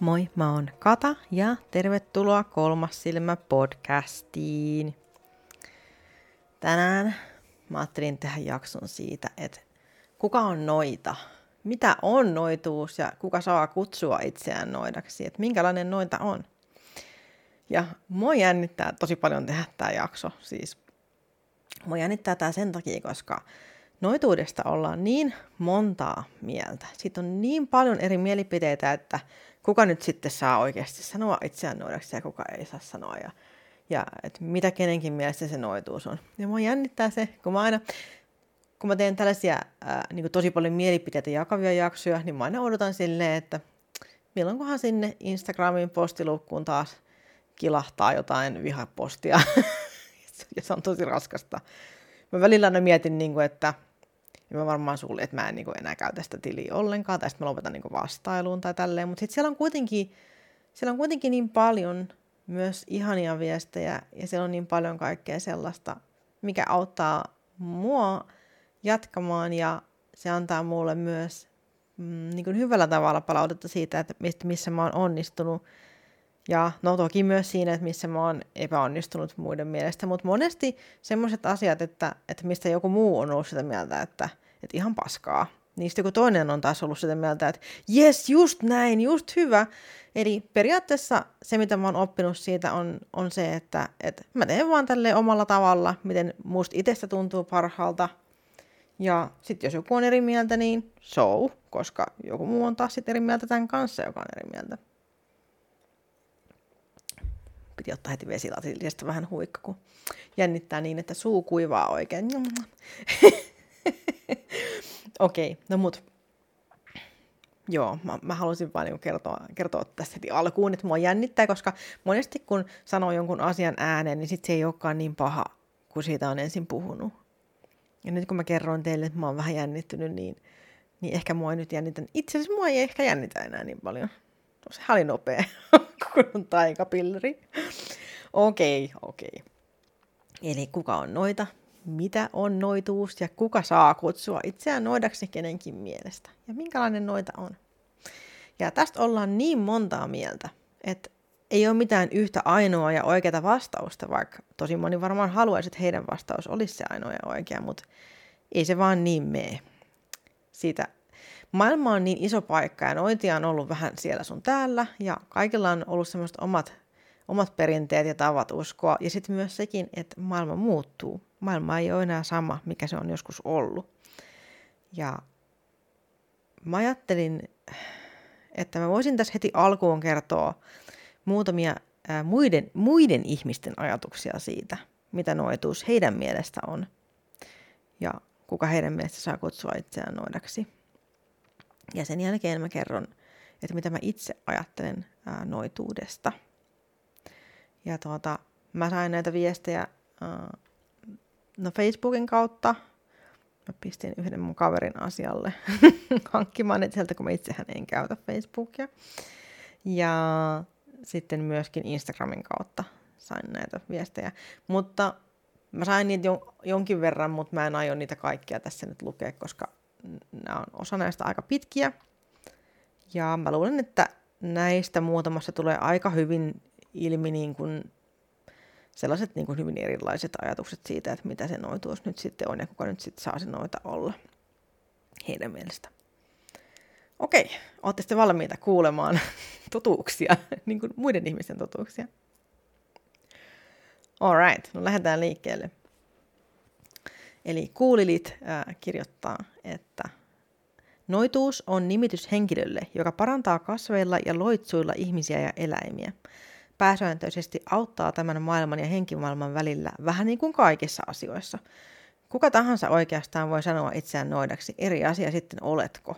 Moi, mä oon Kata ja tervetuloa Kolmas silmä podcastiin. Tänään mä ajattelin tehdä jakson siitä, että kuka on noita, mitä on noituus ja kuka saa kutsua itseään noidaksi, että minkälainen noita on. Ja mua jännittää tosi paljon tehdä tämä jakso, siis mua jännittää tämä sen takia, koska noituudesta ollaan niin montaa mieltä. Siitä on niin paljon eri mielipiteitä, että kuka nyt sitten saa oikeasti sanoa itseään noidaksi ja kuka ei saa sanoa. Ja, ja että mitä kenenkin mielestä se noituus on. Ja mua jännittää se, kun mä aina, kun mä teen tällaisia ää, niin tosi paljon mielipiteitä jakavia jaksoja, niin mä aina odotan silleen, että milloinkohan sinne Instagramin postiluukkuun taas kilahtaa jotain vihapostia. ja se on tosi raskasta. Mä välillä aina mietin, niin kuin, että ja mä varmaan sulle, että mä en niin kuin, enää käytä sitä tiliä ollenkaan, tai sitten mä lopetan niin kuin, vastailuun tai tälleen. Mutta sitten siellä on kuitenkin, siellä on kuitenkin niin paljon myös ihania viestejä, ja siellä on niin paljon kaikkea sellaista, mikä auttaa mua jatkamaan, ja se antaa mulle myös mm, niin kuin hyvällä tavalla palautetta siitä, että missä mä oon onnistunut, ja no toki myös siinä, että missä mä oon epäonnistunut muiden mielestä, mutta monesti semmoiset asiat, että, että mistä joku muu on ollut sitä mieltä, että, että ihan paskaa, niin sitten joku toinen on taas ollut sitä mieltä, että yes, just näin, just hyvä. Eli periaatteessa se, mitä mä oon oppinut siitä, on, on se, että, että mä teen vaan tälle omalla tavalla, miten musta itsestä tuntuu parhaalta. Ja sitten jos joku on eri mieltä, niin so, koska joku muu on taas sitten eri mieltä tämän kanssa, joka on eri mieltä piti ottaa heti vesilasillista vähän huikka, kun jännittää niin, että suu kuivaa oikein. Okei, okay, no mut. Joo, mä, mä halusin vain niin kertoa, kertoa tässä heti alkuun, että mua jännittää, koska monesti kun sanoo jonkun asian ääneen, niin sit se ei olekaan niin paha, kun siitä on ensin puhunut. Ja nyt kun mä kerron teille, että mä oon vähän jännittynyt, niin, niin ehkä mua ei nyt jännitä. Itse asiassa mua ei ehkä jännitä enää niin paljon. Se oli nopea, kun on taikapilleri. Okei, okay, okei. Okay. Eli kuka on noita? Mitä on noituus ja kuka saa kutsua itseään noidaksi kenenkin mielestä? Ja minkälainen noita on? Ja tästä ollaan niin montaa mieltä, että ei ole mitään yhtä ainoa ja oikeaa vastausta, vaikka tosi moni varmaan haluaisi, että heidän vastaus olisi se ainoa ja oikea, mutta ei se vaan niin mene. Siitä maailma on niin iso paikka ja noitia on ollut vähän siellä sun täällä ja kaikilla on ollut semmoiset omat, omat perinteet ja tavat uskoa. Ja sitten myös sekin, että maailma muuttuu. Maailma ei ole enää sama, mikä se on joskus ollut. Ja mä ajattelin, että mä voisin tässä heti alkuun kertoa muutamia ää, muiden, muiden ihmisten ajatuksia siitä, mitä noituus heidän mielestä on ja kuka heidän mielestä saa kutsua itseään noidaksi. Ja sen jälkeen mä kerron, että mitä mä itse ajattelen ää, noituudesta. Ja tuota, mä sain näitä viestejä ää, no Facebookin kautta. Mä pistin yhden mun kaverin asialle hankkimaan ne sieltä, kun mä itsehän en käytä Facebookia. Ja sitten myöskin Instagramin kautta sain näitä viestejä. Mutta mä sain niitä jonkin verran, mutta mä en aio niitä kaikkia tässä nyt lukea, koska nämä on osa näistä aika pitkiä. Ja mä luulen, että näistä muutamassa tulee aika hyvin ilmi niin kuin sellaiset niin kuin hyvin erilaiset ajatukset siitä, että mitä se noituus nyt sitten on ja kuka nyt sitten saa se noita olla heidän mielestä. Okei, olette sitten valmiita kuulemaan totuuksia, niin kuin muiden ihmisten totuuksia? Alright, no lähdetään liikkeelle. Eli Kuulilit äh, kirjoittaa, että noituus on nimitys henkilölle, joka parantaa kasveilla ja loitsuilla ihmisiä ja eläimiä. Pääsääntöisesti auttaa tämän maailman ja henkimaailman välillä vähän niin kuin kaikissa asioissa. Kuka tahansa oikeastaan voi sanoa itseään noidaksi, eri asia sitten oletko.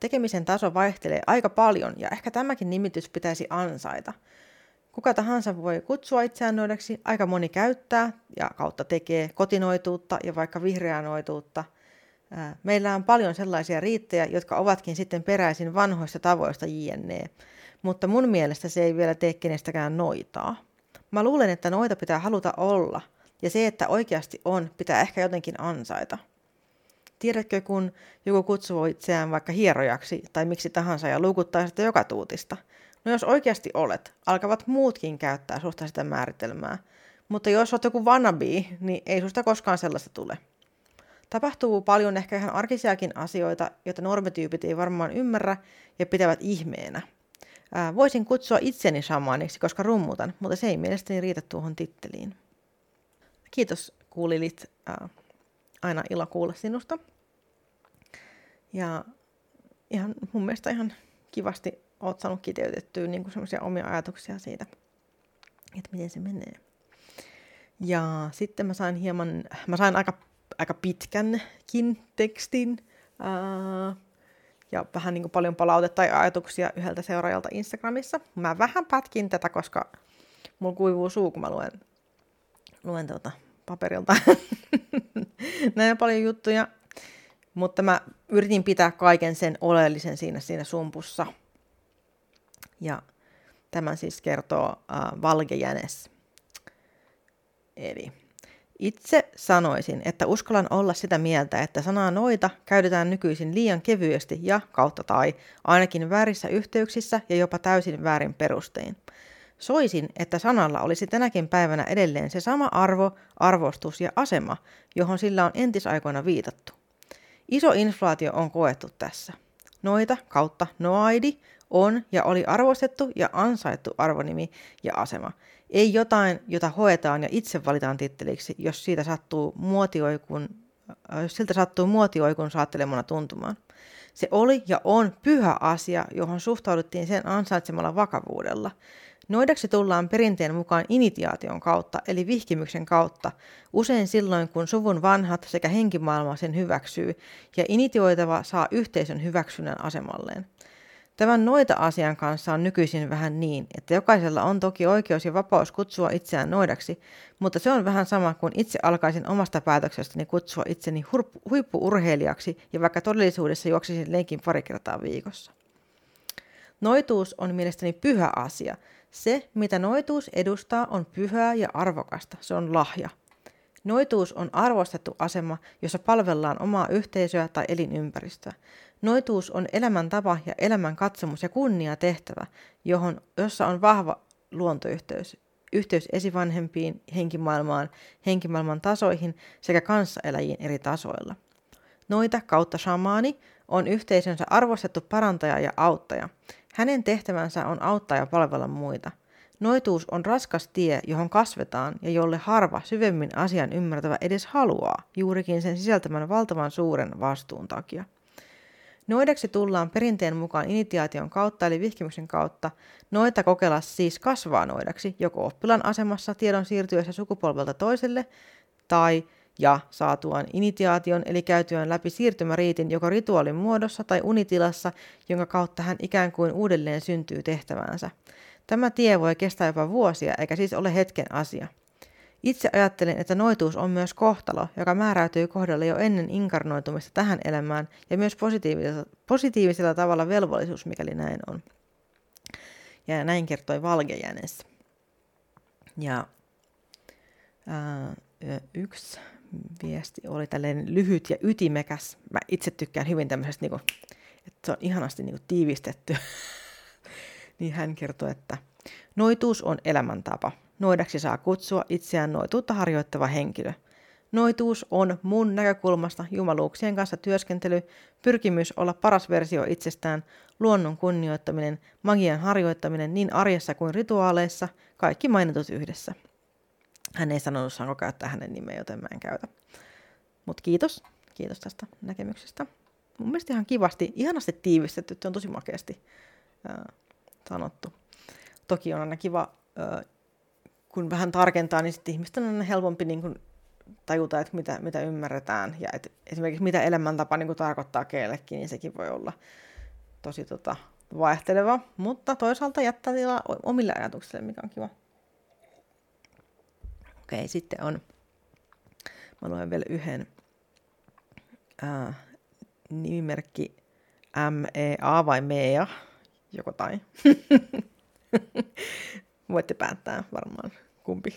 Tekemisen taso vaihtelee aika paljon ja ehkä tämäkin nimitys pitäisi ansaita – Kuka tahansa voi kutsua itseään noidaksi, aika moni käyttää ja kautta tekee kotinoituutta ja vaikka vihreää noituutta. Meillä on paljon sellaisia riittejä, jotka ovatkin sitten peräisin vanhoista tavoista jne. Mutta mun mielestä se ei vielä tee kenestäkään noitaa. Mä luulen, että noita pitää haluta olla, ja se, että oikeasti on, pitää ehkä jotenkin ansaita. Tiedätkö, kun joku kutsuu itseään vaikka hierojaksi tai miksi tahansa ja luukuttaa sitä joka tuutista? No jos oikeasti olet, alkavat muutkin käyttää susta sitä määritelmää. Mutta jos olet joku wannabe, niin ei susta koskaan sellaista tule. Tapahtuu paljon ehkä ihan arkisiakin asioita, joita normityypit ei varmaan ymmärrä ja pitävät ihmeenä. Ää, voisin kutsua itseni shamaniksi, koska rummutan, mutta se ei mielestäni riitä tuohon titteliin. Kiitos kuulilit. Ää, aina ilo kuulla sinusta. Ja ihan mun mielestä ihan kivasti oot saanut kiteytettyä niin semmoisia omia ajatuksia siitä, että miten se menee. Ja sitten mä sain hieman, mä sain aika, aika pitkänkin tekstin ää, ja vähän niin kuin paljon palautetta ja ajatuksia yhdeltä seuraajalta Instagramissa. Mä vähän pätkin tätä, koska mulla kuivuu suu, kun mä luen, luen tuota paperilta näin paljon juttuja. Mutta mä yritin pitää kaiken sen oleellisen siinä, siinä sumpussa. Ja tämän siis kertoo äh, Valge Jänes. Eli itse sanoisin, että uskallan olla sitä mieltä, että sanaa noita käytetään nykyisin liian kevyesti ja kautta tai ainakin väärissä yhteyksissä ja jopa täysin väärin perustein. Soisin, että sanalla olisi tänäkin päivänä edelleen se sama arvo, arvostus ja asema, johon sillä on entisaikoina viitattu. Iso inflaatio on koettu tässä. Noita kautta noaidi on ja oli arvostettu ja ansaittu arvonimi ja asema. Ei jotain, jota hoetaan ja itse valitaan titteliksi, jos siitä sattuu muotioikun, äh, jos siltä sattuu muotioikun saattelemana tuntumaan. Se oli ja on pyhä asia, johon suhtauduttiin sen ansaitsemalla vakavuudella. Noidaksi tullaan perinteen mukaan initiaation kautta, eli vihkimyksen kautta, usein silloin, kun suvun vanhat sekä henkimaailma sen hyväksyy, ja initioitava saa yhteisön hyväksynnän asemalleen. Tämän noita-asian kanssa on nykyisin vähän niin, että jokaisella on toki oikeus ja vapaus kutsua itseään noidaksi, mutta se on vähän sama kuin itse alkaisin omasta päätöksestäni kutsua itseni huippuurheilijaksi ja vaikka todellisuudessa juoksisin leikin pari kertaa viikossa. Noituus on mielestäni pyhä asia. Se, mitä noituus edustaa, on pyhää ja arvokasta. Se on lahja. Noituus on arvostettu asema, jossa palvellaan omaa yhteisöä tai elinympäristöä. Noituus on elämäntapa ja elämän katsomus ja kunnia tehtävä, johon, jossa on vahva luontoyhteys, yhteys esivanhempiin, henkimaailmaan, henkimaailman tasoihin sekä kanssaeläjiin eri tasoilla. Noita kautta shamaani on yhteisönsä arvostettu parantaja ja auttaja. Hänen tehtävänsä on auttaa ja palvella muita. Noituus on raskas tie, johon kasvetaan ja jolle harva syvemmin asian ymmärtävä edes haluaa, juurikin sen sisältämän valtavan suuren vastuun takia. Noidaksi tullaan perinteen mukaan initiaation kautta eli vihkimyksen kautta. Noita kokeilla siis kasvaa noidaksi, joko oppilan asemassa tiedon siirtyessä sukupolvelta toiselle, tai ja saatuaan initiaation eli käytyään läpi siirtymäriitin joko rituaalin muodossa tai unitilassa, jonka kautta hän ikään kuin uudelleen syntyy tehtäväänsä. Tämä tie voi kestää jopa vuosia, eikä siis ole hetken asia. Itse ajattelen, että noituus on myös kohtalo, joka määräytyy kohdalle jo ennen inkarnoitumista tähän elämään ja myös positiivisella, positiivisella tavalla velvollisuus, mikäli näin on. Ja näin kertoi Valgejänes. Ja ää, yksi viesti oli tällainen lyhyt ja ytimekäs. Mä itse tykkään hyvin tämmöisestä, niin kuin, että se on ihanasti niin kuin, tiivistetty. niin hän kertoi, että noituus on elämäntapa. Noidaksi saa kutsua itseään noituutta harjoittava henkilö. Noituus on mun näkökulmasta jumaluuksien kanssa työskentely, pyrkimys olla paras versio itsestään, luonnon kunnioittaminen, magian harjoittaminen niin arjessa kuin rituaaleissa, kaikki mainitut yhdessä. Hän ei sanonut, saanko käyttää hänen nimeä, joten mä en käytä. Mutta kiitos. Kiitos tästä näkemyksestä. Mun mielestä ihan kivasti, ihanasti tiivistetty. Se on tosi makeasti sanottu. Toki on aina kiva, äh, kun vähän tarkentaa, niin sitten ihmisten on helpompi niin kun tajuta, että mitä, mitä ymmärretään. Ja et esimerkiksi mitä elämäntapa niin tarkoittaa keellekin, niin sekin voi olla tosi tota, vaihteleva. Mutta toisaalta jättää tilaa omille ajatuksille, mikä on kiva. Okei, sitten on, mä luen vielä yhden ää, nimimerkki MEA vai MEA, joko tai. Voitte päättää varmaan kumpi.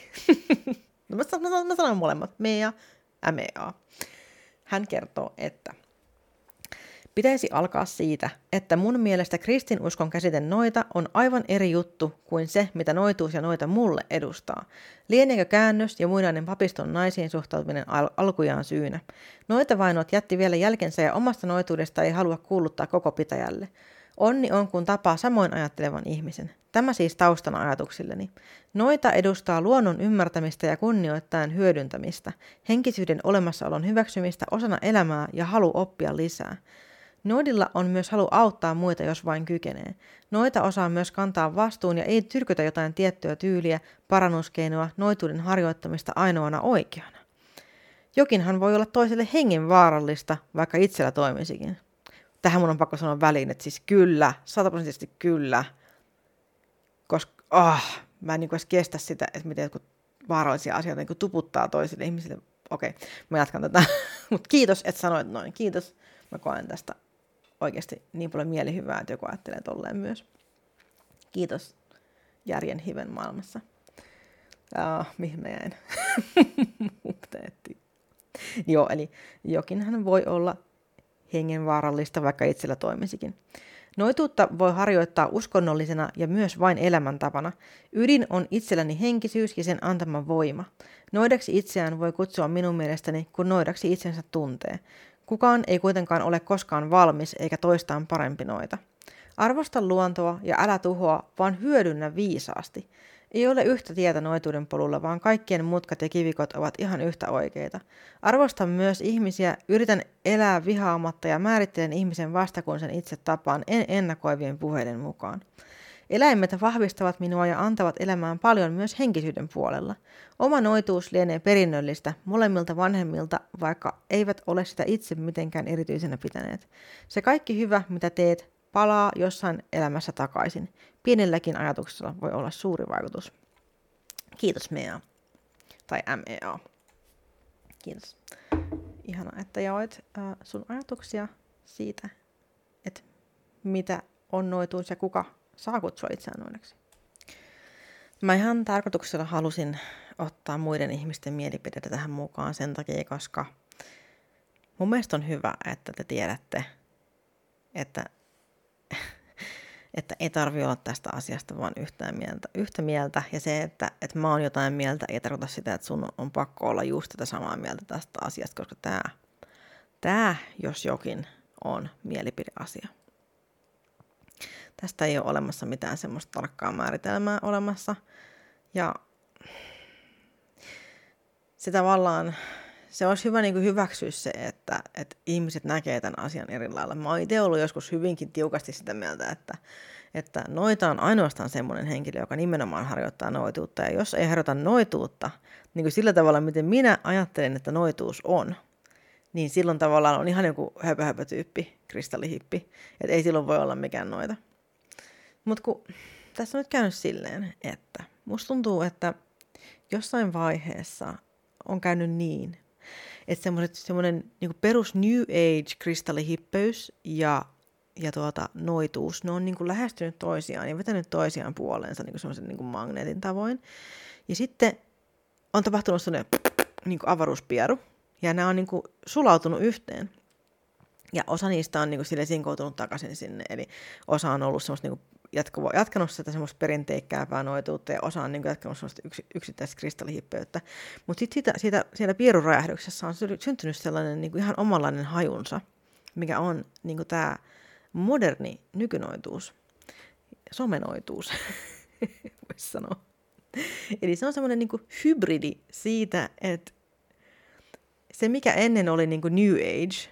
no mä, sanon, mä sanon molemmat, MEA, MEA. hän kertoo, että Pitäisi alkaa siitä, että mun mielestä kristinuskon käsite noita on aivan eri juttu kuin se, mitä noituus ja noita mulle edustaa. Lieneekö käännös ja muinainen papiston naisiin suhtautuminen al- alkujaan syynä? Noita vainot jätti vielä jälkensä ja omasta noituudesta ei halua kuuluttaa koko pitäjälle. Onni on, kun tapaa samoin ajattelevan ihmisen. Tämä siis taustana ajatuksilleni. Noita edustaa luonnon ymmärtämistä ja kunnioittaen hyödyntämistä, henkisyyden olemassaolon hyväksymistä osana elämää ja halu oppia lisää. Noidilla on myös halu auttaa muita, jos vain kykenee. Noita osaa myös kantaa vastuun ja ei tyrkytä jotain tiettyä tyyliä, parannuskeinoa, noituuden harjoittamista ainoana oikeana. Jokinhan voi olla toiselle hengen vaarallista, vaikka itsellä toimisikin. Tähän mun on pakko sanoa väliin, että siis kyllä, sataprosenttisesti kyllä. Koska, oh, mä en niin edes kestä sitä, että miten jotkut vaarallisia asioita niin tuputtaa toisille ihmisille. Okei, mä jatkan tätä. Mutta kiitos, että sanoit noin. Kiitos. Mä koen tästä oikeasti niin paljon mielihyvää, että joku ajattelee tolleen myös. Kiitos järjen hiven maailmassa. Ah, mihin mä jäin? Joo, eli jokinhan voi olla hengenvaarallista, vaikka itsellä toimisikin. Noituutta voi harjoittaa uskonnollisena ja myös vain elämäntapana. Ydin on itselläni henkisyys ja sen antama voima. Noidaksi itseään voi kutsua minun mielestäni, kun noidaksi itsensä tuntee. Kukaan ei kuitenkaan ole koskaan valmis eikä toistaan parempi noita. Arvosta luontoa ja älä tuhoa, vaan hyödynnä viisaasti. Ei ole yhtä tietä noituuden polulla, vaan kaikkien mutkat ja kivikot ovat ihan yhtä oikeita. Arvostan myös ihmisiä, yritän elää vihaamatta ja määrittelen ihmisen vasta kun sen itse tapaan, en ennakoivien puheiden mukaan. Eläimet vahvistavat minua ja antavat elämään paljon myös henkisyyden puolella. Oma noituus lienee perinnöllistä molemmilta vanhemmilta, vaikka eivät ole sitä itse mitenkään erityisenä pitäneet. Se kaikki hyvä, mitä teet, palaa jossain elämässä takaisin. Pienelläkin ajatuksella voi olla suuri vaikutus. Kiitos Mea. Tai MEA. Kiitos. Ihana, että jaoit äh, sun ajatuksia siitä, että mitä on noituus ja kuka saa kutsua itseään noinaksi. Mä ihan tarkoituksella halusin ottaa muiden ihmisten mielipiteitä tähän mukaan sen takia, koska mun mielestä on hyvä, että te tiedätte, että, että ei tarvi olla tästä asiasta vaan yhtään mieltä, yhtä mieltä. Ja se, että, että mä oon jotain mieltä, ei tarkoita sitä, että sun on pakko olla just tätä samaa mieltä tästä asiasta, koska tämä, tämä jos jokin, on mielipideasia. Tästä ei ole olemassa mitään semmoista tarkkaa määritelmää olemassa. Ja se tavallaan, se olisi hyvä niin kuin hyväksyä se, että, että ihmiset näkee tämän asian eri lailla. Mä oon itse ollut joskus hyvinkin tiukasti sitä mieltä, että, että noita on ainoastaan semmoinen henkilö, joka nimenomaan harjoittaa noituutta. Ja jos ei harjoita noituutta, niin kuin sillä tavalla, miten minä ajattelen, että noituus on, niin silloin tavallaan on ihan joku höpö, höpö tyyppi, kristallihippi. Että ei silloin voi olla mikään noita. Mutta kun tässä on nyt käynyt silleen, että musta tuntuu, että jossain vaiheessa on käynyt niin, että semmoinen niin perus New Age kristallihippeys ja, ja tuota, noituus, ne on niin kuin lähestynyt toisiaan ja vetänyt toisiaan puoleensa niin semmoisen niin magneetin tavoin. Ja sitten on tapahtunut semmoinen niin avaruuspieru, ja nämä on niin kuin sulautunut yhteen. Ja osa niistä on niin kuin sille sinkoutunut takaisin sinne, eli osa on ollut semmoista niin kuin jatkuva, jatkanut sitä semmoista perinteikkääpää noituutta ja osa on niin jatkanut semmoista yks, yksittäistä kristallihippeyttä. Mutta sitten siitä, siitä, siellä pieruräjähdyksessä on syntynyt sellainen niin kuin ihan omanlainen hajunsa, mikä on niin kuin tämä moderni nykynoituus, somenoituus, voisi sanoa. Eli se on semmoinen niin hybridi siitä, että se mikä ennen oli niin kuin New Age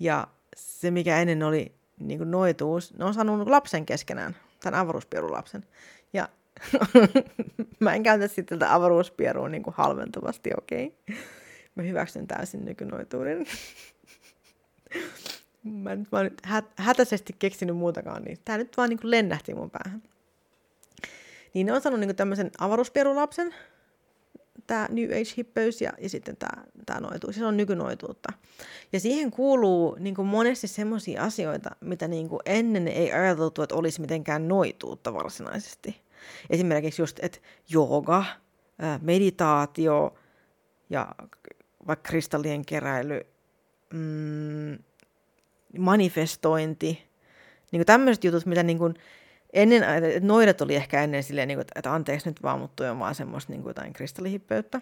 ja se mikä ennen oli niin kuin noituus, ne on saanut lapsen keskenään tämän avaruuspierulapsen. Ja mä en käytä sitten tätä avaruuspierua niin kuin halventuvasti, okei. Okay. Mä hyväksyn täysin nykynoituuden. mä nyt vaan nyt hä- hätäisesti keksinyt muutakaan, niin tää nyt vaan niin lennähti mun päähän. Niin ne on saanut niin tämmöisen avaruuspierulapsen, tämä New Age-hippeys ja, ja sitten tämä, tämä noituus. Se on nykynoituutta. Ja siihen kuuluu niin kuin monesti semmoisia asioita, mitä niin kuin ennen ei ajateltu, että olisi mitenkään noituutta varsinaisesti. Esimerkiksi just, että jooga, meditaatio ja vaikka kristallien keräily, mm, manifestointi, niin kuin tämmöiset jutut, mitä niin kuin ennen, että noidat oli ehkä ennen silleen, niin kuin, että anteeksi nyt vaan, mutta on vaan semmoista niin kuin jotain kristallihippeyttä.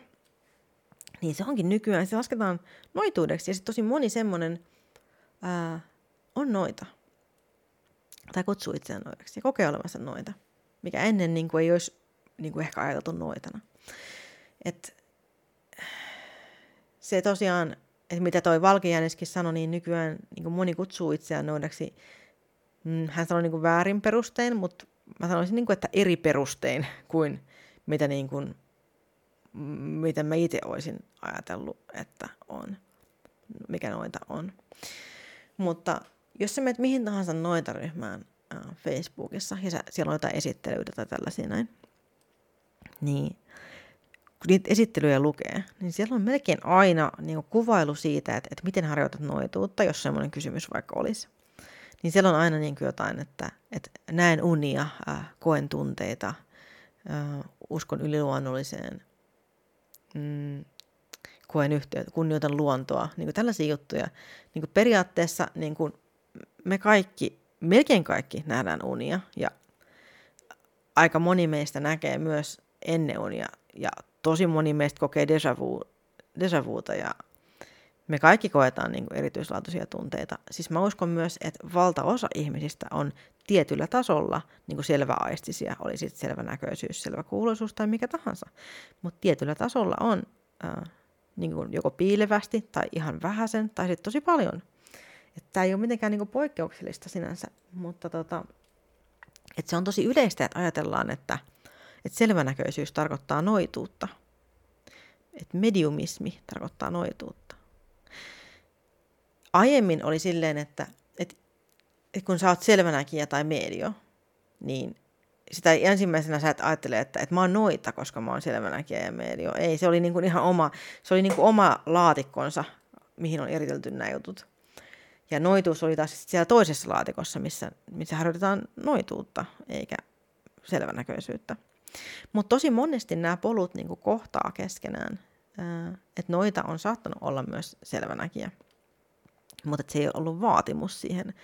Niin se onkin nykyään, se lasketaan noituudeksi ja sitten tosi moni semmoinen ää, on noita. Tai kutsuu itseään noidaksi ja kokee olevansa noita, mikä ennen niin kuin, ei olisi niin kuin ehkä ajateltu noitana. Et, se tosiaan, että mitä toi Valkejäneskin sanoi, niin nykyään niin kuin moni kutsuu itseään noidaksi. Mm, hän sanoi niin kuin väärin perustein, mutta mä sanoisin, niin kuin, että eri perustein kuin mitä, niin kuin, mitä mä itse olisin ajatellut, että on, mikä noita on. Mutta jos sä menet mihin tahansa noita ryhmään äh, Facebookissa ja sä, siellä on jotain esittelyitä tai tällaisia näin, niin kun niitä esittelyjä lukee, niin siellä on melkein aina niin kuin kuvailu siitä, että, että miten harjoitat noituutta, jos semmoinen kysymys vaikka olisi. Niin siellä on aina niin kuin jotain, että, että näen unia, äh, koen tunteita, äh, uskon yliluonnolliseen, mm, koen yhteyttä, kunnioitan luontoa, niin kuin tällaisia juttuja. Niin kuin periaatteessa niin kuin me kaikki, melkein kaikki nähdään unia ja aika moni meistä näkee myös ennen unia ja tosi moni meistä kokee déjà, vu, déjà vuuta ja me kaikki koetaan niin kuin erityislaatuisia tunteita. Siis mä uskon myös, että valtaosa ihmisistä on tietyllä tasolla niin kuin selväaistisia, oli sitten selvänäköisyys, selväkuuloisuus tai mikä tahansa. Mutta tietyllä tasolla on äh, niin kuin joko piilevästi tai ihan vähäsen tai sitten tosi paljon. Tämä ei ole mitenkään niin kuin poikkeuksellista sinänsä, mutta tota, et se on tosi yleistä, että ajatellaan, että – että selvänäköisyys tarkoittaa noituutta. Että mediumismi tarkoittaa noituutta. Aiemmin oli silleen, että, että, että kun sä oot selvänäkijä tai medio, niin sitä ensimmäisenä sä et ajattele, että, että mä oon noita, koska mä oon selvänäkijä ja medio. Ei, se oli niin kuin ihan oma, se oli niin kuin oma laatikkonsa, mihin on eritelty nämä jutut. Ja noituus oli taas siellä toisessa laatikossa, missä, missä harjoitetaan noituutta, eikä selvänäköisyyttä. Mutta tosi monesti nämä polut niin kohtaa keskenään, että noita on saattanut olla myös selvänäkiä, mutta se ei ollut vaatimus siihen,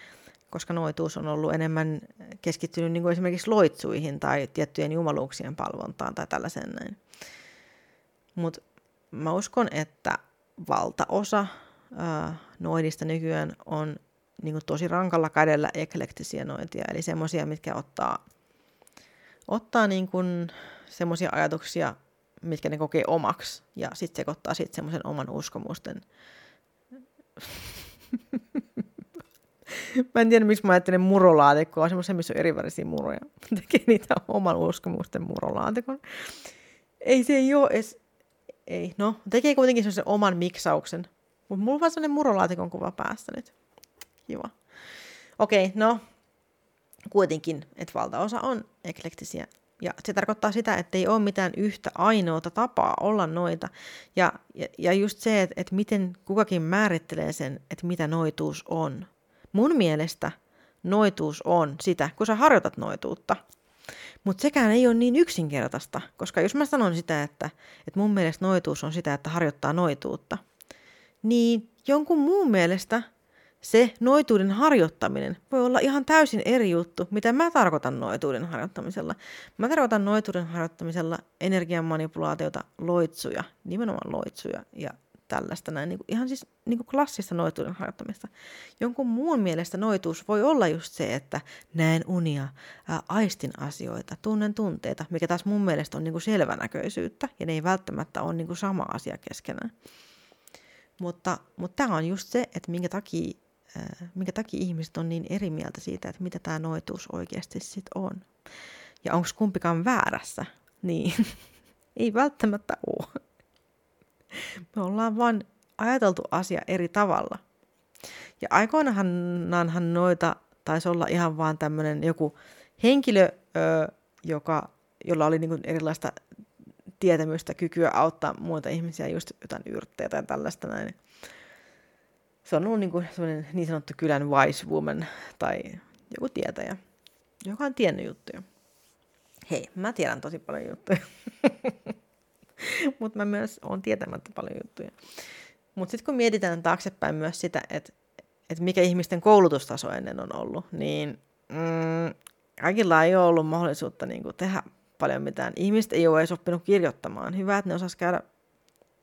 koska noituus on ollut enemmän keskittynyt niin kuin esimerkiksi loitsuihin tai tiettyjen jumaluuksien palvontaan tai tällaisen näin. Mutta mä uskon, että valtaosa ää, noidista nykyään on niin kuin tosi rankalla kädellä eklektisiä noitia, eli semmoisia, mitkä ottaa ottaa niin kuin semmoisia ajatuksia, mitkä ne kokee omaksi, ja sitten sekoittaa sitten semmoisen oman uskomusten. Mä en tiedä, miksi mä ajattelen murolaatikkoa, semmoisen, missä on erivärisiä muroja. Tekee niitä oman uskomusten murolaatikon. Ei se ei ole edes, ei, no, tekee kuitenkin semmoisen oman miksauksen. Mutta mulla on vaan semmoinen murolaatikon kuva päästä nyt. Kiva. Okei, okay, no, kuitenkin, että valtaosa on eklektisiä. Ja se tarkoittaa sitä, että ei ole mitään yhtä ainoata tapaa olla noita. Ja, ja, ja just se, että, että miten kukakin määrittelee sen, että mitä noituus on. Mun mielestä noituus on sitä, kun sä harjoitat noituutta. Mutta sekään ei ole niin yksinkertaista, koska jos mä sanon sitä, että, että mun mielestä noituus on sitä, että harjoittaa noituutta, niin jonkun muun mielestä se noituuden harjoittaminen voi olla ihan täysin eri juttu, mitä mä tarkoitan noituuden harjoittamisella. Mä tarkoitan noituuden harjoittamisella energian manipulaatiota, loitsuja, nimenomaan loitsuja ja tällaista näin, niin kuin, ihan siis niin kuin klassista noituuden harjoittamista. Jonkun muun mielestä noituus voi olla just se, että näen unia, ää, aistin asioita, tunnen tunteita, mikä taas mun mielestä on niin kuin selvänäköisyyttä, ja ne ei välttämättä ole niin kuin sama asia keskenään. Mutta, mutta tämä on just se, että minkä takia minkä takia ihmiset on niin eri mieltä siitä, että mitä tämä noituus oikeasti sitten on. Ja onko kumpikaan väärässä? Niin, ei välttämättä ole. Me ollaan vain ajateltu asia eri tavalla. Ja aikoinaanhan noita taisi olla ihan vaan tämmöinen joku henkilö, joka, jolla oli niin erilaista tietämystä, kykyä auttaa muita ihmisiä, just jotain yrttejä tai tällaista näin se on ollut niin, kuin niin sanottu kylän wise woman tai joku tietäjä, joka on tiennyt juttuja. Hei, mä tiedän tosi paljon juttuja. Mutta mä myös on tietämättä paljon juttuja. Mutta sitten kun mietitään taaksepäin myös sitä, että et mikä ihmisten koulutustaso ennen on ollut, niin mm, kaikilla ei ole ollut mahdollisuutta niin kuin, tehdä paljon mitään. Ihmiset ei ole edes oppinut kirjoittamaan. Hyvä, että ne osas käydä,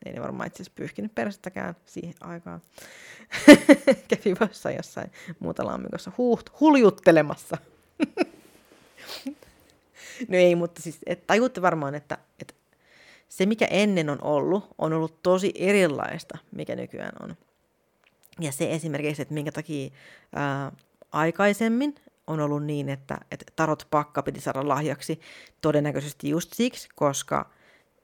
ei ne varmaan itse asiassa pyyhkinyt perästäkään siihen aikaan. Kävi jossain jossain muuta lammikossa huuht, huljuttelemassa. no ei, mutta siis et tajutte varmaan, että, että se mikä ennen on ollut, on ollut tosi erilaista, mikä nykyään on. Ja se esimerkiksi, että minkä takia ää, aikaisemmin on ollut niin, että, että tarot pakka piti saada lahjaksi todennäköisesti just siksi, koska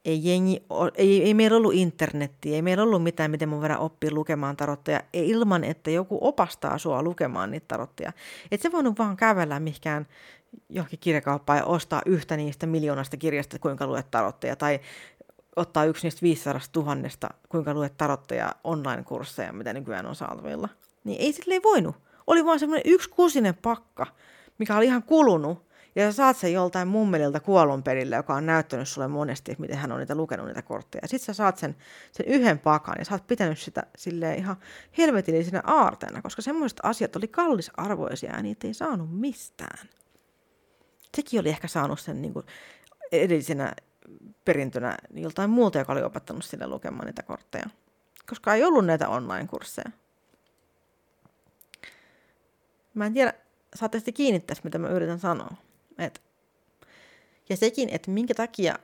ei, jengi, ei, ei meillä ollut internettiä, ei meillä ollut mitään, miten mun voidaan oppia lukemaan tarotteja ilman, että joku opastaa sua lukemaan niitä tarotteja. Et se voinut vaan kävellä mihinkään johonkin kirjakauppaan ja ostaa yhtä niistä miljoonasta kirjasta, kuinka luet tarotteja, tai ottaa yksi niistä 500 tuhannesta, kuinka luet tarotteja online-kursseja, mitä nykyään on saatavilla. Niin ei silleen voinut. Oli vaan semmoinen yksi kusinen pakka, mikä oli ihan kulunut, ja sä saat sen joltain mummelilta kuolonperille, joka on näyttänyt sulle monesti, että miten hän on niitä lukenut niitä kortteja. Sitten sä saat sen, sen yhden pakan ja sä oot pitänyt sitä silleen ihan helvetillisenä aarteena, koska semmoiset asiat oli kallisarvoisia ja niitä ei saanut mistään. Sekin oli ehkä saanut sen niin kuin edellisenä perintönä joltain muulta, joka oli opettanut sille lukemaan niitä kortteja. Koska ei ollut näitä online-kursseja. Mä en tiedä, saatte sitten kiinni tässä, mitä mä yritän sanoa. Et, ja sekin, että minkä takia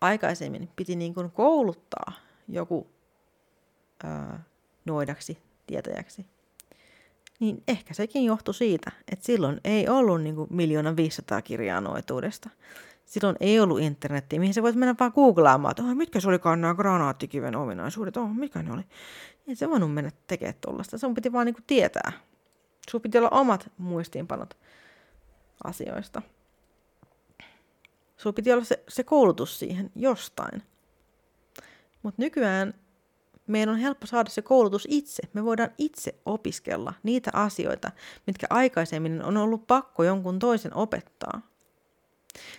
aikaisemmin piti niin kuin kouluttaa joku ää, noidaksi, tietäjäksi, niin ehkä sekin johtui siitä, että silloin ei ollut niin kuin miljoona 500 kirjaa noituudesta. Silloin ei ollut internettiä, mihin sä voit mennä vaan googlaamaan, että oh, mitkä se olikaan nämä granaattikiven ominaisuudet, oh, mikä ne oli. Ei se voinut mennä tekemään tuollaista, sun piti vaan niin kuin tietää. Sun piti olla omat muistiinpanot asioista. Sulla piti olla se, se koulutus siihen jostain. Mutta nykyään meidän on helppo saada se koulutus itse. Me voidaan itse opiskella niitä asioita, mitkä aikaisemmin on ollut pakko jonkun toisen opettaa.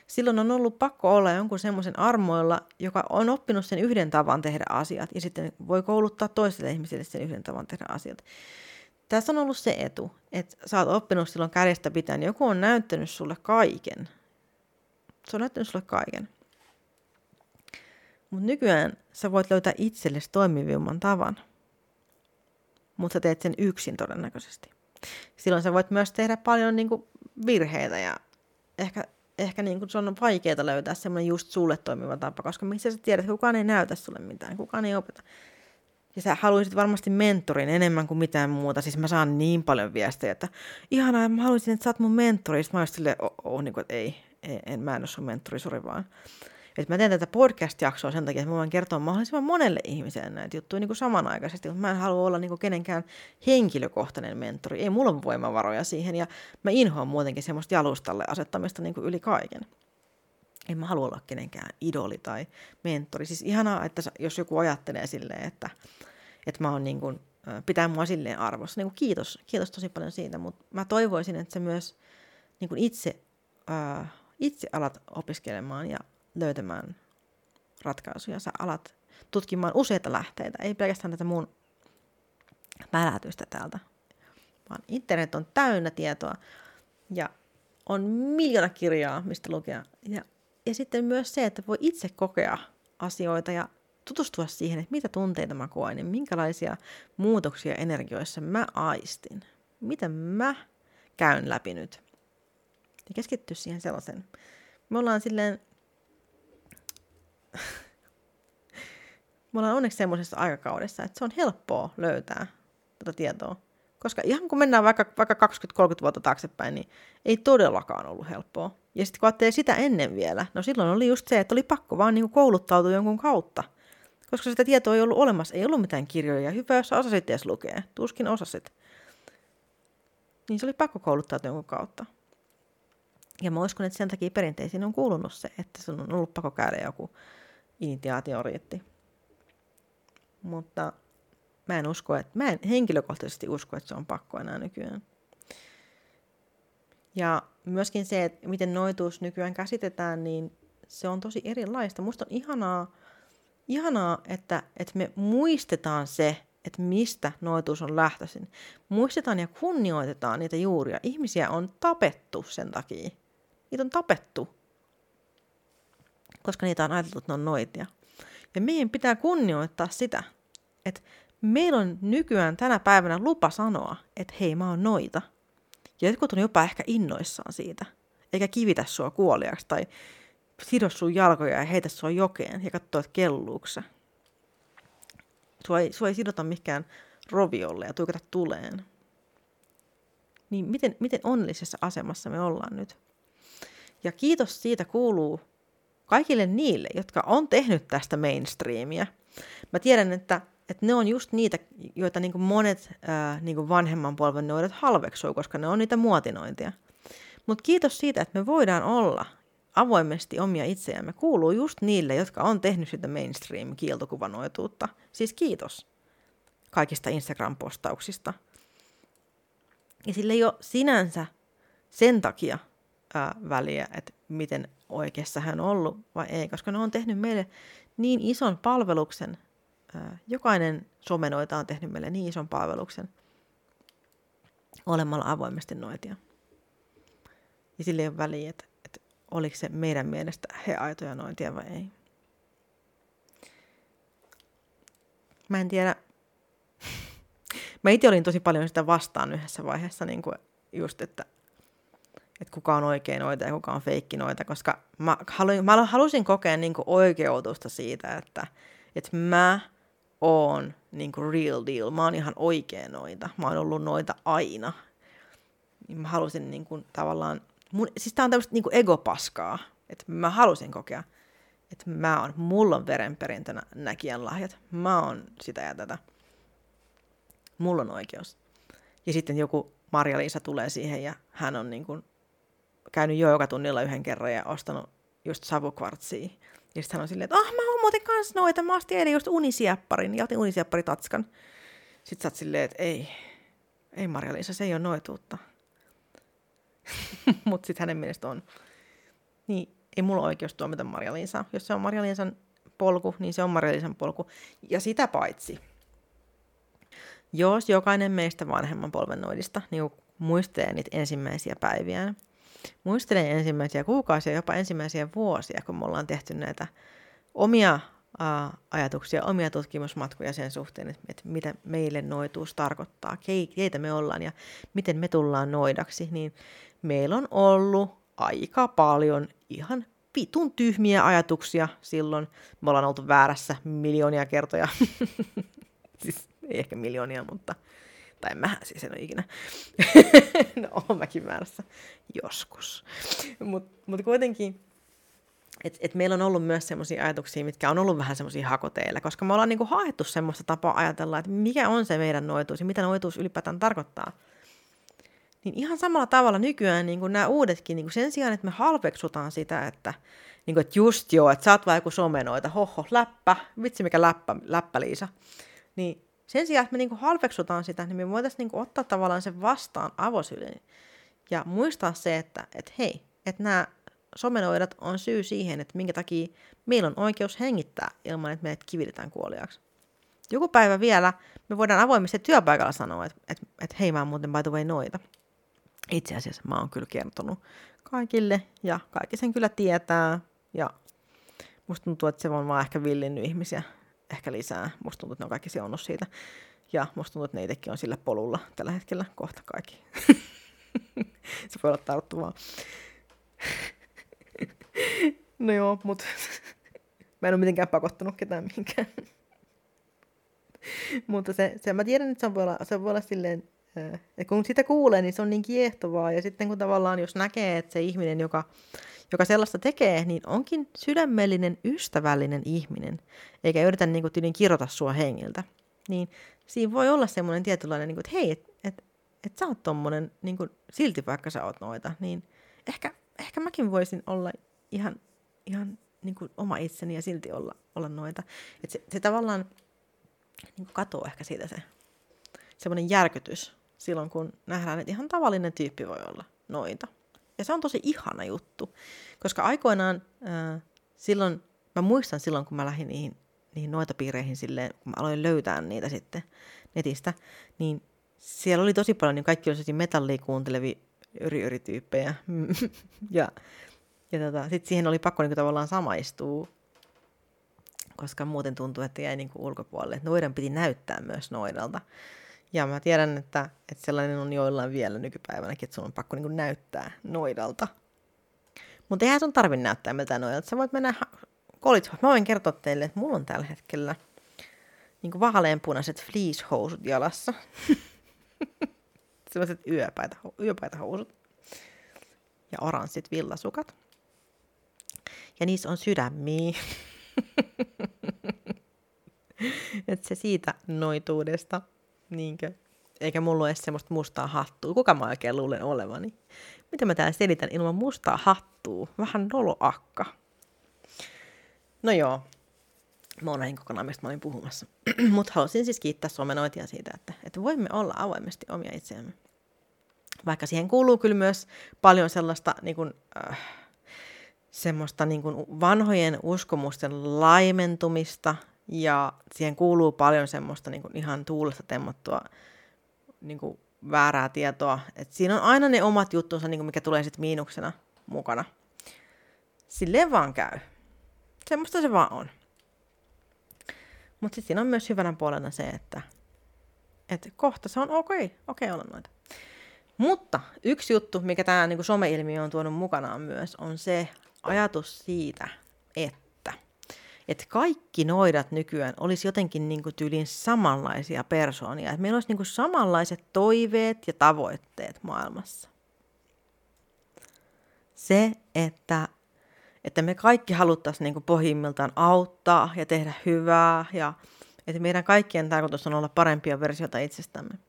Silloin on ollut pakko olla jonkun semmoisen armoilla, joka on oppinut sen yhden tavan tehdä asiat ja sitten voi kouluttaa toiselle ihmiselle sen yhden tavan tehdä asiat. Tässä on ollut se etu, että sä oot oppinut silloin kädestä pitäen, joku on näyttänyt sulle kaiken. Se on näyttänyt sulle kaiken. Mutta nykyään sä voit löytää itsellesi toimivimman tavan. Mutta sä teet sen yksin todennäköisesti. Silloin sä voit myös tehdä paljon niinku virheitä ja ehkä, ehkä niinku se on vaikeaa löytää semmoinen just sulle toimiva tapa, koska missä sä tiedät, kukaan ei näytä sulle mitään, kukaan ei opeta. Ja sä haluaisit varmasti mentorin enemmän kuin mitään muuta. Siis mä saan niin paljon viestejä, että ihanaa, mä haluaisin, että sä oot mun mentori. Sitten mä olisin silleen, niin kuin, että ei, en, mä en ole sun mentori, sori vaan. Et mä teen tätä podcast-jaksoa sen takia, että mä voin kertoa mahdollisimman monelle ihmiselle näitä juttuja niin kuin samanaikaisesti, mutta mä en halua olla niin kuin kenenkään henkilökohtainen mentori. Ei mulla ole voimavaroja siihen ja mä inhoan muutenkin semmoista jalustalle asettamista niin kuin yli kaiken. En mä halua olla kenenkään idoli tai mentori. Siis ihanaa, että jos joku ajattelee silleen, että, että mä oon niin kuin, pitää mua silleen arvossa. Niin kuin kiitos, kiitos tosi paljon siitä, mutta mä toivoisin, että se myös niin kuin itse, ää, itse alat opiskelemaan ja löytämään ratkaisuja. Sä alat tutkimaan useita lähteitä, ei pelkästään tätä mun välätystä täältä, vaan internet on täynnä tietoa ja on miljoona kirjaa, mistä lukea. Ja, ja sitten myös se, että voi itse kokea asioita ja tutustua siihen, että mitä tunteita mä koen, niin minkälaisia muutoksia energioissa mä aistin. Mitä mä käyn läpi nyt. Ja keskittyä siihen sellaisen. Me ollaan silleen me ollaan onneksi semmoisessa aikakaudessa, että se on helppoa löytää tätä tietoa. Koska ihan kun mennään vaikka, vaikka 20-30 vuotta taaksepäin, niin ei todellakaan ollut helppoa. Ja sitten kun ajattelee sitä ennen vielä, no silloin oli just se, että oli pakko vaan niin kouluttautua jonkun kautta. Koska sitä tietoa ei ollut olemassa, ei ollut mitään kirjoja. Hyvä, jos osasit edes lukea. Tuskin osasit. Niin se oli pakko kouluttautua jonkun kautta. Ja mä uskon, että sen takia perinteisiin on kuulunut se, että sun on ollut pakko käydä joku initiaatioriitti. Mutta mä en usko, että, mä en henkilökohtaisesti usko, että se on pakko enää nykyään. Ja myöskin se, että miten noituus nykyään käsitetään, niin se on tosi erilaista. Musta on ihanaa, ihanaa että, että me muistetaan se, että mistä noituus on lähtöisin. Muistetaan ja kunnioitetaan niitä juuria. Ihmisiä on tapettu sen takia. Niitä on tapettu, koska niitä on ajateltu, että ne on noitia. Ja meidän pitää kunnioittaa sitä, että meillä on nykyään tänä päivänä lupa sanoa, että hei, mä oon noita. Ja jotkut on jopa ehkä innoissaan siitä, eikä kivitä sua kuoliaksi tai sido sun jalkoja ja heitä sua jokeen ja katsoa, että kelluukse. Sua ei, sua ei sidota mikään roviolle ja tuikata tuleen. Niin miten, miten onnellisessa asemassa me ollaan nyt? Ja kiitos siitä kuuluu kaikille niille, jotka on tehnyt tästä mainstreamia. Mä tiedän, että, että ne on just niitä, joita niin monet ää, niin vanhemman polven noidat halveksuu, koska ne on niitä muotinointia. Mutta kiitos siitä, että me voidaan olla avoimesti omia itseämme kuuluu just niille, jotka on tehnyt sitä mainstream-kieltokuvanoituutta. Siis kiitos kaikista Instagram-postauksista. Ja sille ei ole sinänsä sen takia ää, väliä, että miten oikeassa hän on ollut vai ei, koska ne on tehnyt meille niin ison palveluksen. Ää, jokainen somenoita on tehnyt meille niin ison palveluksen olemalla avoimesti noitia. Ja sille ei ole väliä, että oliko se meidän mielestä he aitoja nointia vai ei. Mä en tiedä. Mä itse olin tosi paljon sitä vastaan yhdessä vaiheessa, niin kuin just, että, että kuka on oikein noita ja kuka on feikki noita, koska mä, haluin, mä halusin kokea niin kuin oikeutusta siitä, että, että mä oon niin kuin real deal, mä oon ihan oikein noita, mä oon ollut noita aina. Niin mä halusin niin kuin, tavallaan mun, siis tää on tämmöistä niinku egopaskaa, että mä halusin kokea, että mä oon, mulla on verenperintönä näkijän lahjat, mä oon sitä ja tätä. Mulla on oikeus. Ja sitten joku Marja-Liisa tulee siihen ja hän on niin käynyt joka tunnilla yhden kerran ja ostanut just savukvartsia. Ja sitten hän on silleen, että ah, mä oon muuten kans noita, mä ostin eilen just unisiapparin ja otin unisiapparitatskan. Sitten sä oot silleen, että ei, ei Marja-Liisa, se ei ole noituutta. mutta sitten hänen mielestä on. Niin ei mulla ole oikeus tuomita marja -Liisaa. Jos se on marja polku, niin se on marja polku. Ja sitä paitsi, jos jokainen meistä vanhemman polven noidista niin muistelee niitä ensimmäisiä päiviään, muistelee ensimmäisiä kuukausia, jopa ensimmäisiä vuosia, kun me ollaan tehty näitä omia ajatuksia, omia tutkimusmatkoja sen suhteen, että, että mitä meille noituus tarkoittaa, keitä me ollaan ja miten me tullaan noidaksi, niin meillä on ollut aika paljon ihan vitun tyhmiä ajatuksia silloin. Me ollaan oltu väärässä miljoonia kertoja. siis ei ehkä miljoonia, mutta... Tai mä siis en ole ikinä. no, oon mäkin väärässä. Joskus. Mutta mut kuitenkin, että et meillä on ollut myös sellaisia ajatuksia, mitkä on ollut vähän semmoisia hakoteilla, koska me ollaan niinku haettu semmoista tapaa ajatella, että mikä on se meidän noituus ja mitä noituus ylipäätään tarkoittaa. Niin ihan samalla tavalla nykyään niin kuin nämä uudetkin, niin kuin sen sijaan, että me halveksutaan sitä, että, niin kuin, että just joo, että sä oot vaan joku somenoita, hoho, läppä, vitsi mikä läppä, läppä Liisa. Niin sen sijaan, että me niin kuin halveksutaan sitä, niin me voitaisiin niin kuin ottaa tavallaan sen vastaan avosylin ja muistaa se, että, että hei, että nämä somenoidat on syy siihen, että minkä takia meillä on oikeus hengittää ilman, että meidät kivitetään kuoliaksi. Joku päivä vielä me voidaan avoimesti työpaikalla sanoa, että, että, että hei mä oon muuten by the way noita. Itse asiassa mä oon kyllä kertonut kaikille ja kaikki sen kyllä tietää ja musta tuntuu, että se on vaan ehkä villinnyt ihmisiä ehkä lisää. Musta tuntuu, että ne on kaikki seonnut siitä. Ja musta tuntuu, että ne itsekin on sillä polulla tällä hetkellä kohta kaikki. se voi olla tarttuvaa. no joo, mut mä en ole mitenkään pakottanut ketään mihinkään. Mutta se, se, mä tiedän, että se voi olla, se voi olla silleen ja kun sitä kuulee, niin se on niin kiehtovaa. Ja sitten kun tavallaan, jos näkee, että se ihminen, joka, joka sellaista tekee, niin onkin sydämellinen, ystävällinen ihminen, eikä yritä niin kuin, tyylin kirjoita sua hengiltä, niin siinä voi olla semmoinen tietynlainen, niin kuin, että hei, että et, et sä oot tommonen, niin kuin, silti vaikka sä oot noita, niin ehkä, ehkä mäkin voisin olla ihan, ihan niin kuin oma itseni ja silti olla, olla noita. Että se, se tavallaan niin kuin katoaa ehkä siitä se semmoinen järkytys silloin, kun nähdään, että ihan tavallinen tyyppi voi olla noita. Ja se on tosi ihana juttu, koska aikoinaan äh, silloin, mä muistan silloin, kun mä lähdin niihin, niihin noitapiireihin silleen, kun mä aloin löytää niitä sitten netistä, niin siellä oli tosi paljon, niin kaikki oli metallia kuuntelevia yri tyyppejä ja ja tota, sitten siihen oli pakko niin kuin, tavallaan samaistua, koska muuten tuntui, että jäi niin kuin, ulkopuolelle. Että noiden piti näyttää myös noidalta. Ja mä tiedän, että, että sellainen on joillain vielä nykypäivänäkin, että sun on pakko niin näyttää noidalta. Mutta eihän sun tarvi näyttää miltä noidalta. Sä voit mennä kolitsoon. Mä voin kertoa teille, että mulla on tällä hetkellä niin vaaleanpunaiset fleece-housut jalassa. Sellaiset yöpäitä housut. Ja oranssit villasukat. Ja niissä on sydämiä. että se siitä noituudesta, niinkö? Eikä mulla ole semmoista mustaa hattua. Kuka mä oikein luulen olevani? Mitä mä täällä selitän ilman mustaa hattua? Vähän noloakka. No joo, mä oon kokonaan, mistä mä olin puhumassa. Mutta halusin siis kiittää somenoitia siitä, että, että voimme olla avoimesti omia itseämme. Vaikka siihen kuuluu kyllä myös paljon sellaista niin kuin, äh, semmoista niin kuin vanhojen uskomusten laimentumista ja siihen kuuluu paljon semmoista niin kuin ihan tuulesta temmottua niin kuin väärää tietoa. Et siinä on aina ne omat juttunsa, niin kuin mikä tulee sitten miinuksena mukana. Silleen vaan käy. Semmoista se vaan on. Mutta sitten siinä on myös hyvänä puolena se, että, että kohta se on okei, okay, okei okay olla noita. Mutta yksi juttu, mikä tämä niin someilmiö on tuonut mukanaan myös, on se ajatus siitä, että, että kaikki noidat nykyään olisi jotenkin niin kuin tyylin samanlaisia persoonia. Että meillä olisi niin kuin samanlaiset toiveet ja tavoitteet maailmassa. Se, että, että me kaikki haluttaisiin niin kuin pohjimmiltaan auttaa ja tehdä hyvää ja että meidän kaikkien tarkoitus on olla parempia versioita itsestämme.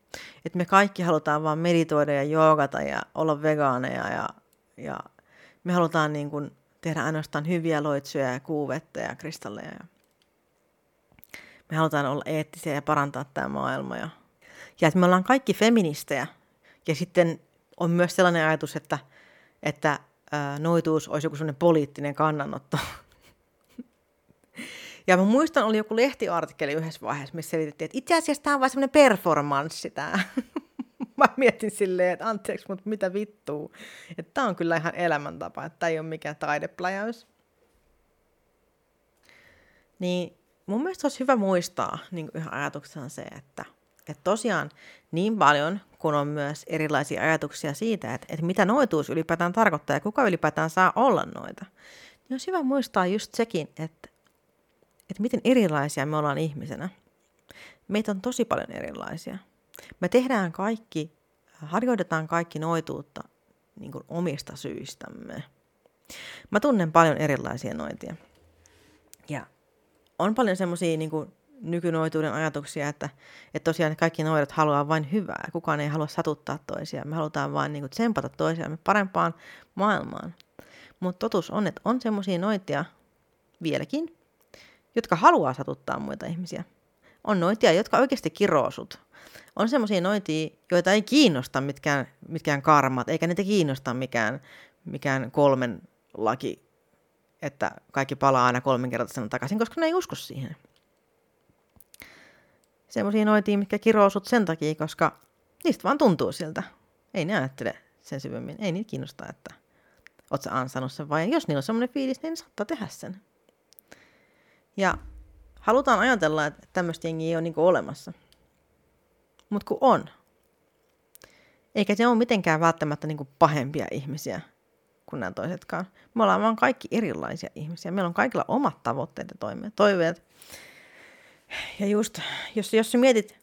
Että me kaikki halutaan vaan meditoida ja joogata ja olla vegaaneja ja, ja me halutaan niin kuin tehdä ainoastaan hyviä loitsuja ja kuuvettä ja kristalleja. Ja me halutaan olla eettisiä ja parantaa tämä maailma. Ja, ja että me ollaan kaikki feministejä. Ja sitten on myös sellainen ajatus, että, että noituus olisi joku sellainen poliittinen kannanotto. ja mä muistan, oli joku lehtiartikkeli yhdessä vaiheessa, missä selitettiin, että itse asiassa tämä on vain semmoinen performanssi tämä. mä mietin silleen, että anteeksi, mutta mitä vittuu. Että tää on kyllä ihan elämäntapa, että tää ei ole mikään taidepläjäys. Niin mun mielestä olisi hyvä muistaa niin ihan ajatuksena se, että, että tosiaan niin paljon, kun on myös erilaisia ajatuksia siitä, että, että mitä noituus ylipäätään tarkoittaa ja kuka ylipäätään saa olla noita, niin olisi hyvä muistaa just sekin, että, että miten erilaisia me ollaan ihmisenä. Meitä on tosi paljon erilaisia. Me tehdään kaikki, harjoitetaan kaikki noituutta niin kuin omista syistämme. Mä tunnen paljon erilaisia noitia. Ja on paljon semmoisia niin nykynoituuden ajatuksia, että, että tosiaan kaikki noidat haluaa vain hyvää. Kukaan ei halua satuttaa toisiaan. Me halutaan vain niin kuin tsempata toisiamme parempaan maailmaan. Mutta totuus on, että on semmoisia noitia vieläkin, jotka haluaa satuttaa muita ihmisiä. On noitia, jotka oikeasti kiroo sut on semmoisia noitia, joita ei kiinnosta mitkään, mitkään karmat, eikä niitä kiinnosta mikään, mikään kolmen laki, että kaikki palaa aina kolminkertaisena takaisin, koska ne ei usko siihen. Semmoisia noitia, mitkä kiroo sut sen takia, koska niistä vaan tuntuu siltä. Ei ne ajattele sen syvemmin. Ei niitä kiinnosta, että oot sä ansannut sen vai jos niillä on semmoinen fiilis, niin ne saattaa tehdä sen. Ja halutaan ajatella, että tämmöistä jengiä ei ole niinku olemassa – mutta kun on. Eikä se ole mitenkään välttämättä niin kuin pahempia ihmisiä kuin nämä toisetkaan. Me ollaan vaan kaikki erilaisia ihmisiä. Meillä on kaikilla omat tavoitteet ja toiveet. Ja just, jos, jos sä mietit,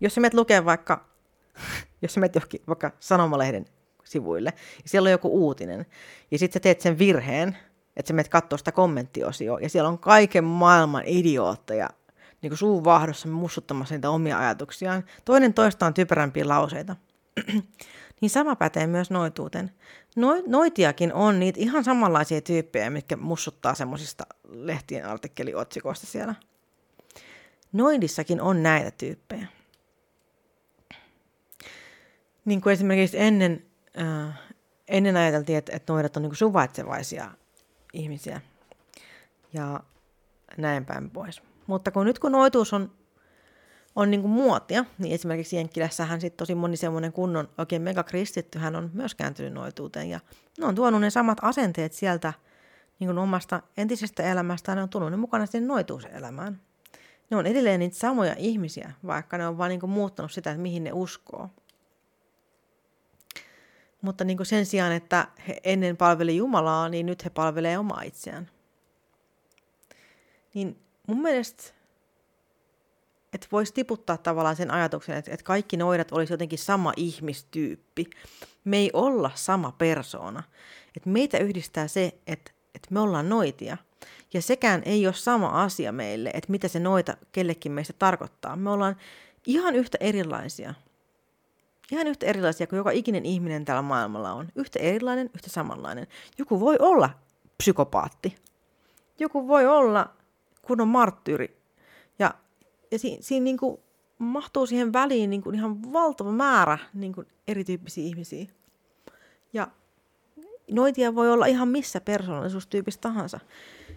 jos sä mietit lukea vaikka, jos sä mietit johonkin vaikka sanomalehden sivuille, ja siellä on joku uutinen, ja sitten sä teet sen virheen, että sä menet katsoa sitä kommenttiosioa, ja siellä on kaiken maailman idiootteja niin kuin suun vahdossa mussuttamassa niitä omia ajatuksiaan. Toinen toistaan typerämpiä lauseita. niin sama pätee myös noituuteen. No, noitiakin on niitä ihan samanlaisia tyyppejä, mitkä mussuttaa semmoisista lehtien artikkeliotsikoista siellä. Noidissakin on näitä tyyppejä. Niin kuin esimerkiksi ennen, äh, ennen ajateltiin, että, että noidat on niin suvaitsevaisia ihmisiä. Ja näin päin pois. Mutta kun nyt kun noituus on, on niin kuin muotia, niin esimerkiksi Jenkkilässähän sitten tosi moni semmoinen kunnon oikein megakristitty, hän on myös kääntynyt noituuteen. Ja ne on tuonut ne samat asenteet sieltä niin kuin omasta entisestä elämästään, ne on tullut ne mukana sinne noituuselämään. Ne on edelleen niitä samoja ihmisiä, vaikka ne on vaan niin kuin muuttanut sitä, että mihin ne uskoo. Mutta niin kuin sen sijaan, että he ennen palveli Jumalaa, niin nyt he palvelee omaa itseään. Niin mun mielestä, että voisi tiputtaa tavallaan sen ajatuksen, että, että kaikki noidat olisi jotenkin sama ihmistyyppi. Me ei olla sama persoona. Että meitä yhdistää se, että, että me ollaan noitia. Ja sekään ei ole sama asia meille, että mitä se noita kellekin meistä tarkoittaa. Me ollaan ihan yhtä erilaisia – ihan yhtä erilaisia kuin joka ikinen ihminen tällä maailmalla on. Yhtä erilainen, yhtä samanlainen. Joku voi olla psykopaatti. Joku voi olla kunnon marttyyri. Ja, ja si, siinä niin kuin mahtuu siihen väliin niin kuin ihan valtava määrä niin kuin erityyppisiä ihmisiä. Ja noitia voi olla ihan missä persoonallisuustyypissä tahansa.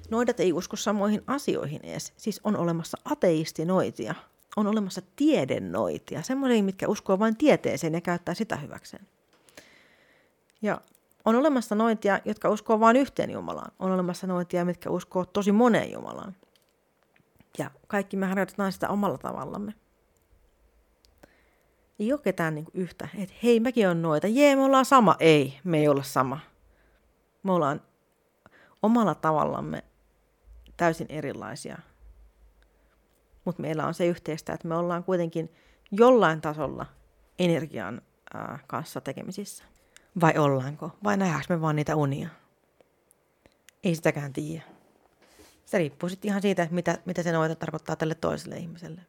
Noidat ei usko samoihin asioihin edes. Siis on olemassa ateistinoitia, on olemassa tiedennoitia, semmoisia, mitkä uskoo vain tieteeseen ja käyttää sitä hyväkseen. Ja on olemassa noitia, jotka uskoo vain yhteen Jumalaan. On olemassa noitia, mitkä uskoo tosi moneen Jumalaan. Ja kaikki me harjoitetaan sitä omalla tavallamme. Ei ole ketään niin yhtä, että hei, mäkin on noita. Jee, me ollaan sama. Ei, me ei olla sama. Me ollaan omalla tavallamme täysin erilaisia mutta meillä on se yhteistä, että me ollaan kuitenkin jollain tasolla energian ää, kanssa tekemisissä. Vai ollaanko? Vai nähdäänkö me vaan niitä unia? Ei sitäkään tiedä. Se riippuu sitten ihan siitä, mitä, mitä se noita tarkoittaa tälle toiselle ihmiselle.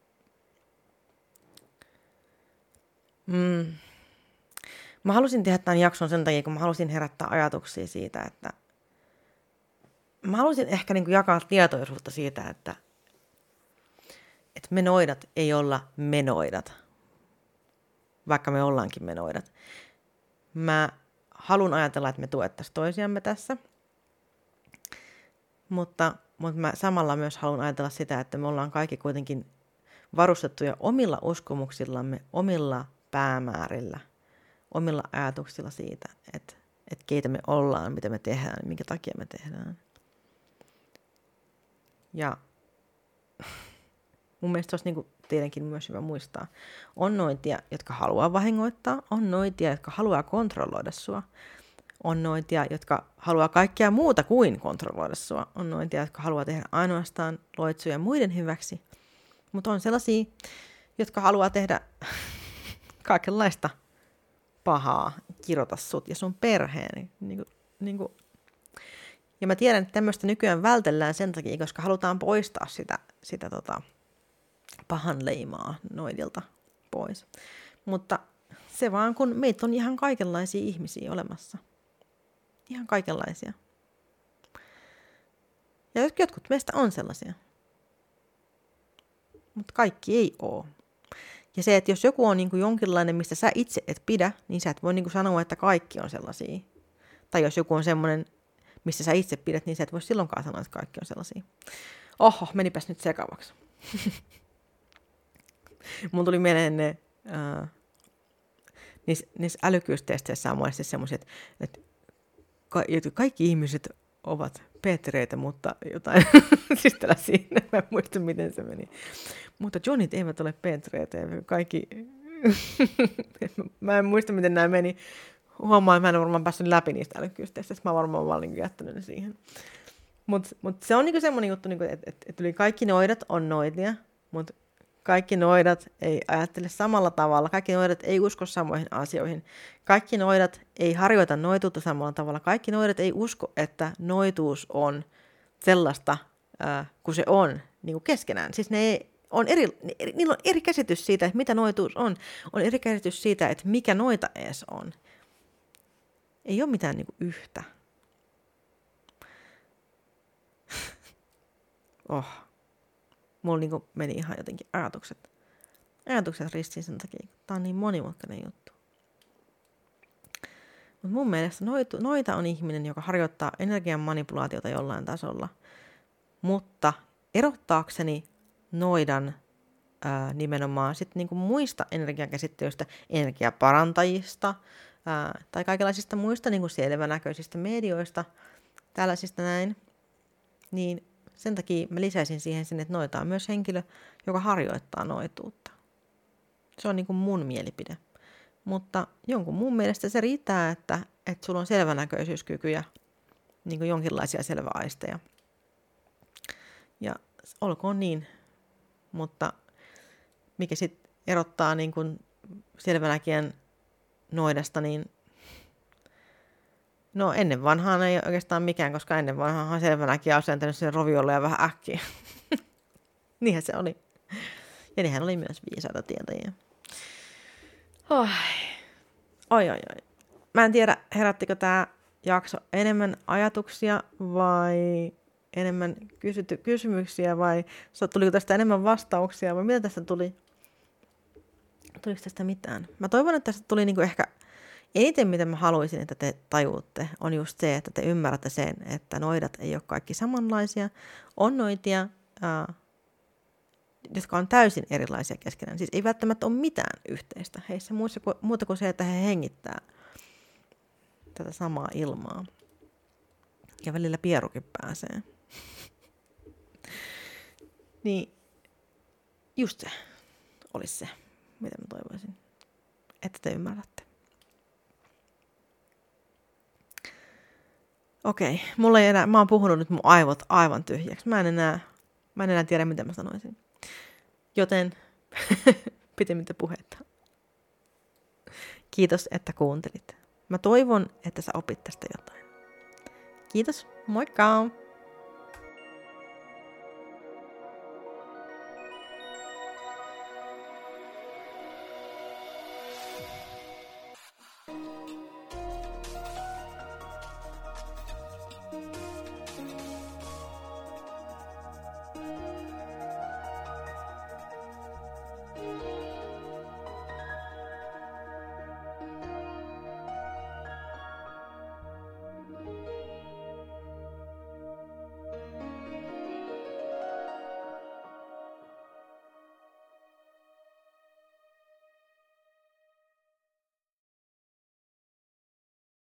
Mm. Mä halusin tehdä tämän jakson sen takia, kun mä halusin herättää ajatuksia siitä, että mä halusin ehkä niin jakaa tietoisuutta siitä, että että me noidat ei olla menoidat, vaikka me ollaankin menoidat. Mä haluan ajatella, että me tuettaisiin toisiamme tässä, mutta, mutta mä samalla myös haluan ajatella sitä, että me ollaan kaikki kuitenkin varustettuja omilla uskomuksillamme, omilla päämäärillä, omilla ajatuksilla siitä, että, että keitä me ollaan, mitä me tehdään, minkä takia me tehdään. Ja Mun mielestä olisi niin kuin teidänkin myös hyvä muistaa. On noitia, jotka haluaa vahingoittaa, on noitia, jotka haluaa kontrolloida sua. On noitia, jotka haluaa kaikkea muuta kuin kontrolloida sua. On noitia, jotka haluaa tehdä ainoastaan loitsuja muiden hyväksi. Mutta on sellaisia, jotka haluaa tehdä kaikenlaista pahaa, kirota sut ja sun perheen. Niin kuin, niin kuin. Ja mä tiedän, että tämmöistä nykyään vältellään sen takia, koska halutaan poistaa sitä, sitä tota, pahan leimaa noidilta pois. Mutta se vaan, kun meitä on ihan kaikenlaisia ihmisiä olemassa. Ihan kaikenlaisia. Ja jotkut meistä on sellaisia. Mutta kaikki ei ole. Ja se, että jos joku on niin kuin jonkinlainen, mistä sä itse et pidä, niin sä et voi niin kuin sanoa, että kaikki on sellaisia. Tai jos joku on semmoinen, mistä sä itse pidät, niin sä et voi silloinkaan sanoa, että kaikki on sellaisia. Oho, menipäs nyt sekavaksi. Mun tuli mieleen ne, uh, niissä, niissä älykkyystesteissä on monesti semmoiset, että ka- kaikki ihmiset ovat Petreitä, mutta jotain, siis siinä, mä en muista miten se meni. Mutta Johnit eivät ole Petreitä, kaikki, mä en muista miten nämä meni. Huomaan, että mä en varmaan päässyt läpi niistä älykkyysteistä, mä varmaan vaan niin jättänyt ne siihen. Mutta mut se on niinku semmoinen juttu, niinku, että et, et yli kaikki noidat on noitia, mutta kaikki noidat ei ajattele samalla tavalla, kaikki noidat ei usko samoihin asioihin, kaikki noidat ei harjoita noituutta samalla tavalla, kaikki noidat ei usko, että noituus on sellaista äh, kuin se on niin kuin keskenään. Siis ne ei, on eri, niillä on eri käsitys siitä, että mitä noituus on, on eri käsitys siitä, että mikä noita edes on. Ei ole mitään niin kuin yhtä. oh mulla niin meni ihan jotenkin ajatukset, ajatukset ristiin sen takia, tämä on niin monimutkainen juttu. Mutta mun mielestä noita, noita on ihminen, joka harjoittaa energian manipulaatiota jollain tasolla, mutta erottaakseni noidan ää, nimenomaan sit niinku muista energiakäsittelyistä, energiaparantajista ää, tai kaikenlaisista muista niinku selvänäköisistä medioista, tällaisista näin, niin sen takia mä lisäisin siihen sen, että noita on myös henkilö, joka harjoittaa noituutta. Se on niin kuin mun mielipide. Mutta jonkun muun mielestä se riittää, että, että sulla on selvänäköisyyskykyjä, niin kuin jonkinlaisia selväaisteja. Ja olkoon niin, mutta mikä sitten erottaa niin kuin selvänäkijän noidasta, niin no ennen vanhaan ei oikeastaan mikään, koska ennen vanhaan selvänäkin asentanut sen roviolle ja vähän äkkiä. Niinhän se oli. Ja nehän oli myös viisaita tietäjiä. Oi. oi, oi, oi. Mä en tiedä, herättikö tämä jakso enemmän ajatuksia vai enemmän kysytty kysymyksiä vai tuliko tästä enemmän vastauksia vai mitä tästä tuli? Tuliko tästä mitään? Mä toivon, että tästä tuli niinku ehkä eniten, mitä mä haluaisin, että te tajuutte, on just se, että te ymmärrätte sen, että noidat ei ole kaikki samanlaisia. On noitia, ää, jotka on täysin erilaisia keskenään. Siis ei välttämättä ole mitään yhteistä heissä muuta kuin se, että he hengittää tätä samaa ilmaa. Ja välillä pierukin pääsee. niin just se olisi se, mitä mä toivoisin, että te ymmärrätte. Okei, mulla ei enää, mä oon puhunut nyt mun aivot aivan tyhjäksi. Mä en enää, mä en enää tiedä, mitä mä sanoisin. Joten pitemmittä puhetta. Kiitos, että kuuntelit. Mä toivon, että sä opit tästä jotain. Kiitos, moikka!